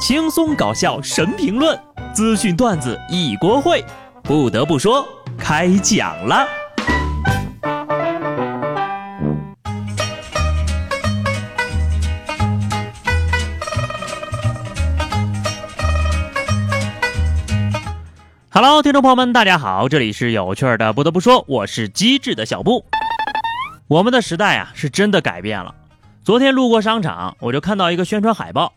轻松搞笑神评论，资讯段子一锅烩。不得不说，开讲了。Hello，听众朋友们，大家好，这里是有趣的。不得不说，我是机智的小布。我们的时代啊，是真的改变了。昨天路过商场，我就看到一个宣传海报。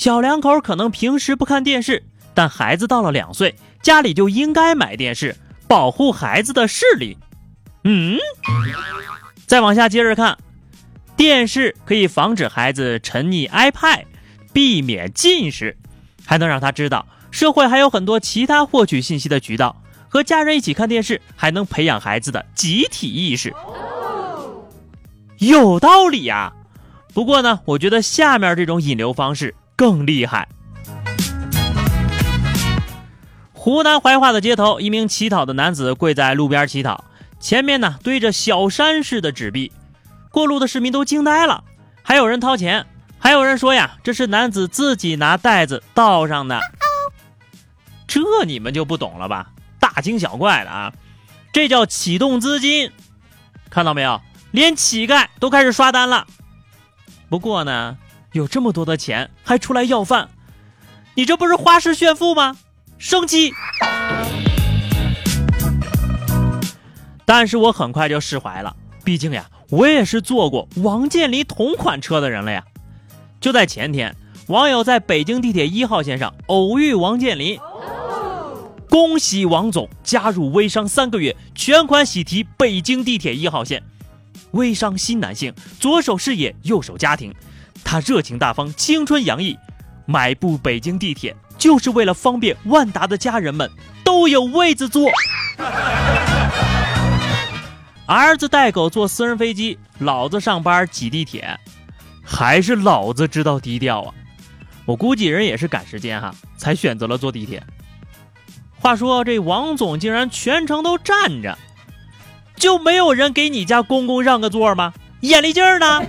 小两口可能平时不看电视，但孩子到了两岁，家里就应该买电视，保护孩子的视力。嗯，再往下接着看，电视可以防止孩子沉溺 iPad，避免近视，还能让他知道社会还有很多其他获取信息的渠道。和家人一起看电视，还能培养孩子的集体意识。有道理呀。不过呢，我觉得下面这种引流方式更厉害。湖南怀化的街头，一名乞讨的男子跪在路边乞讨，前面呢堆着小山似的纸币，过路的市民都惊呆了，还有人掏钱，还有人说呀，这是男子自己拿袋子倒上的。这你们就不懂了吧？大惊小怪的啊，这叫启动资金，看到没有？连乞丐都开始刷单了。不过呢，有这么多的钱还出来要饭，你这不是花式炫富吗？生气！但是我很快就释怀了，毕竟呀，我也是坐过王健林同款车的人了呀。就在前天，网友在北京地铁一号线上偶遇王健林，恭喜王总加入微商三个月，全款喜提北京地铁一号线。微商新男性，左手事业，右手家庭，他热情大方，青春洋溢，买部北京地铁就是为了方便万达的家人们都有位子坐。儿子带狗坐私人飞机，老子上班挤地铁，还是老子知道低调啊！我估计人也是赶时间哈，才选择了坐地铁。话说这王总竟然全程都站着。就没有人给你家公公让个座吗？眼力劲儿呢？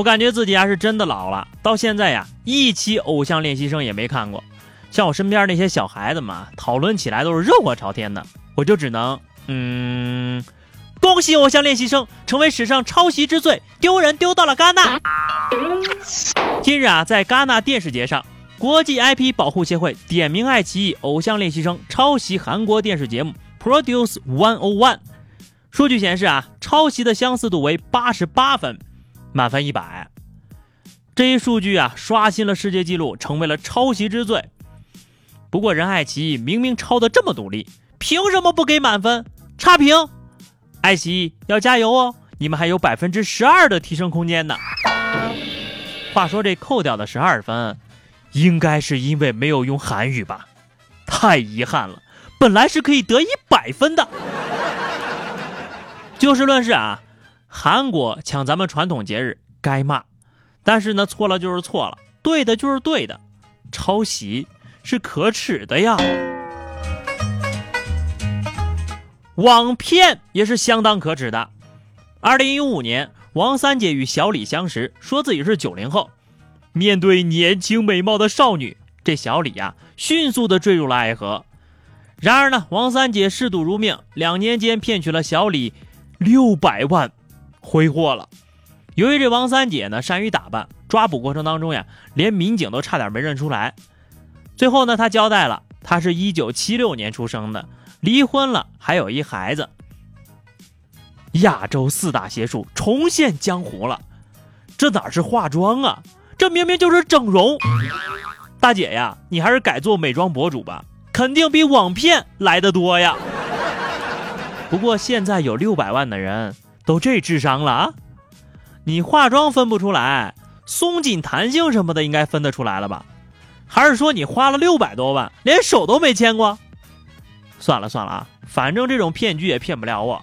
我感觉自己啊是真的老了，到现在呀一期偶像练习生也没看过。像我身边那些小孩子们讨论起来都是热火朝天的，我就只能嗯，恭喜偶像练习生成为史上抄袭之最，丢人丢到了戛纳。近日啊，在戛纳电视节上。国际 IP 保护协会点名爱奇艺《偶像练习生》抄袭韩国电视节目《Produce One O One》，数据显示啊，抄袭的相似度为八十八分，满分一百。这一数据啊，刷新了世界纪录，成为了抄袭之最。不过，人爱奇艺明明抄的这么努力，凭什么不给满分？差评！爱奇艺要加油哦，你们还有百分之十二的提升空间呢。话说这扣掉的十二分。应该是因为没有用韩语吧，太遗憾了，本来是可以得一百分的。就事论事啊，韩国抢咱们传统节日该骂，但是呢错了就是错了，对的就是对的，抄袭是可耻的呀。网骗也是相当可耻的。二零一五年，王三姐与小李相识，说自己是九零后。面对年轻美貌的少女，这小李呀，迅速的坠入了爱河。然而呢，王三姐嗜赌如命，两年间骗取了小李六百万，挥霍了。由于这王三姐呢善于打扮，抓捕过程当中呀，连民警都差点没认出来。最后呢，她交代了，她是一九七六年出生的，离婚了，还有一孩子。亚洲四大邪术重现江湖了，这哪是化妆啊？这明明就是整容，大姐呀，你还是改做美妆博主吧，肯定比网骗来的多呀。不过现在有六百万的人都这智商了啊，你化妆分不出来，松紧弹性什么的应该分得出来了吧？还是说你花了六百多万，连手都没牵过？算了算了啊，反正这种骗局也骗不了我，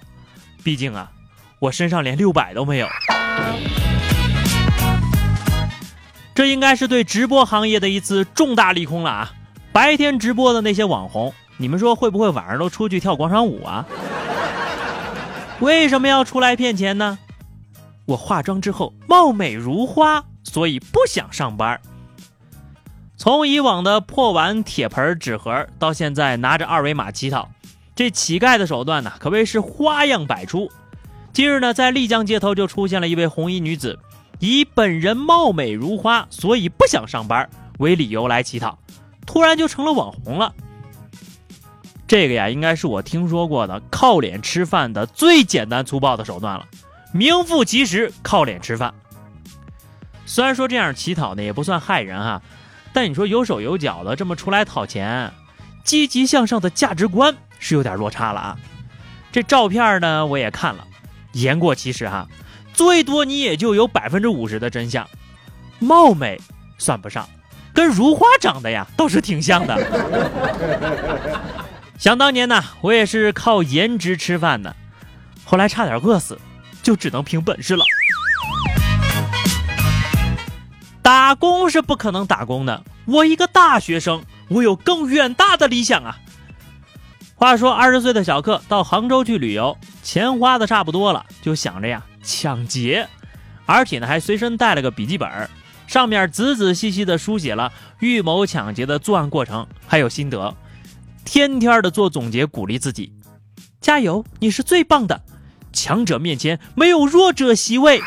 毕竟啊，我身上连六百都没有。这应该是对直播行业的一次重大利空了啊！白天直播的那些网红，你们说会不会晚上都出去跳广场舞啊？为什么要出来骗钱呢？我化妆之后貌美如花，所以不想上班。从以往的破碗、铁盆、纸盒，到现在拿着二维码乞讨，这乞丐的手段呢，可谓是花样百出。今日呢，在丽江街头就出现了一位红衣女子，以本人貌美如花，所以不想上班为理由来乞讨，突然就成了网红了。这个呀，应该是我听说过的靠脸吃饭的最简单粗暴的手段了，名副其实靠脸吃饭。虽然说这样乞讨呢也不算害人哈，但你说有手有脚的这么出来讨钱，积极向上的价值观是有点落差了啊。这照片呢我也看了。言过其实哈，最多你也就有百分之五十的真相，貌美算不上，跟如花长得呀倒是挺像的。想当年呢，我也是靠颜值吃饭的，后来差点饿死，就只能凭本事了。打工是不可能打工的，我一个大学生，我有更远大的理想啊。话说，二十岁的小克到杭州去旅游，钱花的差不多了，就想着呀抢劫，而且呢还随身带了个笔记本，上面仔仔细细的书写了预谋抢劫的作案过程，还有心得，天天的做总结，鼓励自己，加油，你是最棒的，强者面前没有弱者席位。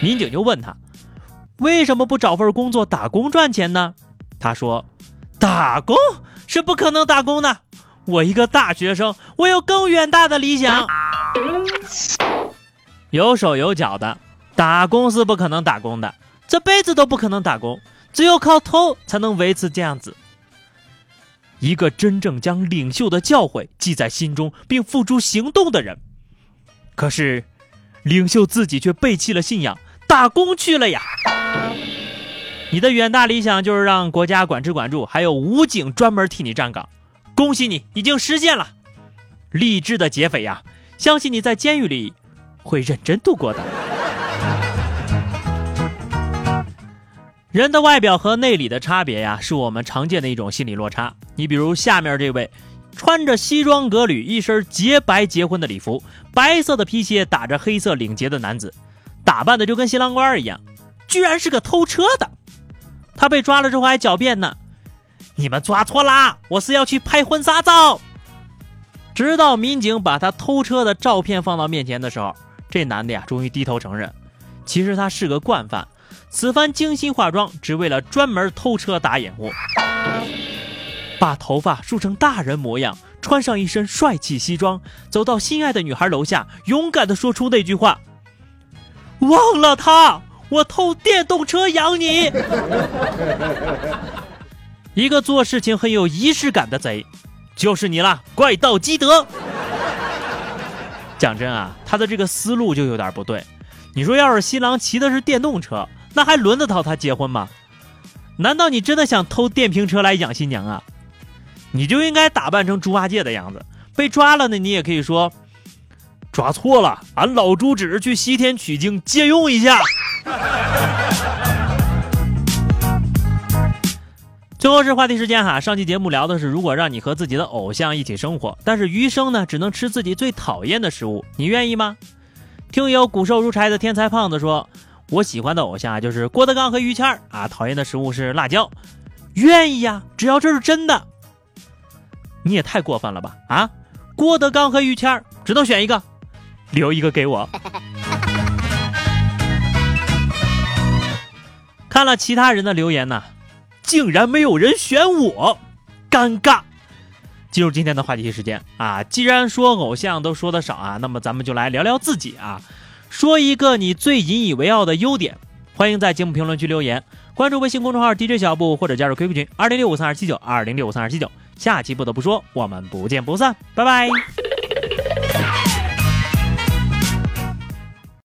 民警就问他，为什么不找份工作打工赚钱呢？他说，打工是不可能打工的。我一个大学生，我有更远大的理想。有手有脚的打工是不可能打工的，这辈子都不可能打工，只有靠偷才能维持这样子。一个真正将领袖的教诲记在心中并付诸行动的人，可是领袖自己却背弃了信仰，打工去了呀。你的远大理想就是让国家管吃管住，还有武警专门替你站岗。恭喜你已经实现了，励志的劫匪呀！相信你在监狱里会认真度过的。人的外表和内里的差别呀，是我们常见的一种心理落差。你比如下面这位，穿着西装革履、一身洁白结婚的礼服、白色的皮鞋，打着黑色领结的男子，打扮的就跟新郎官一样，居然是个偷车的。他被抓了之后还狡辩呢。你们抓错啦！我是要去拍婚纱照。直到民警把他偷车的照片放到面前的时候，这男的呀，终于低头承认，其实他是个惯犯，此番精心化妆，只为了专门偷车打掩护。把头发梳成大人模样，穿上一身帅气西装，走到心爱的女孩楼下，勇敢地说出那句话：“忘了他，我偷电动车养你。”一个做事情很有仪式感的贼，就是你啦，怪盗基德。讲真啊，他的这个思路就有点不对。你说，要是新郎骑的是电动车，那还轮得到他结婚吗？难道你真的想偷电瓶车来养新娘啊？你就应该打扮成猪八戒的样子。被抓了呢，你也可以说，抓错了，俺老猪只是去西天取经借用一下。最后是话题时间哈，上期节目聊的是，如果让你和自己的偶像一起生活，但是余生呢只能吃自己最讨厌的食物，你愿意吗？听友骨瘦如柴的天才胖子说，我喜欢的偶像啊就是郭德纲和于谦儿啊，讨厌的食物是辣椒，愿意呀，只要这是真的。你也太过分了吧啊！郭德纲和于谦儿只能选一个，留一个给我。看了其他人的留言呢。竟然没有人选我，尴尬。进入今天的话题时间啊，既然说偶像都说的少啊，那么咱们就来聊聊自己啊，说一个你最引以为傲的优点。欢迎在节目评论区留言，关注微信公众号 DJ 小布或者加入 QQ 群二零六五三二七九二零六五三二七九。下期不得不说，我们不见不散，拜拜。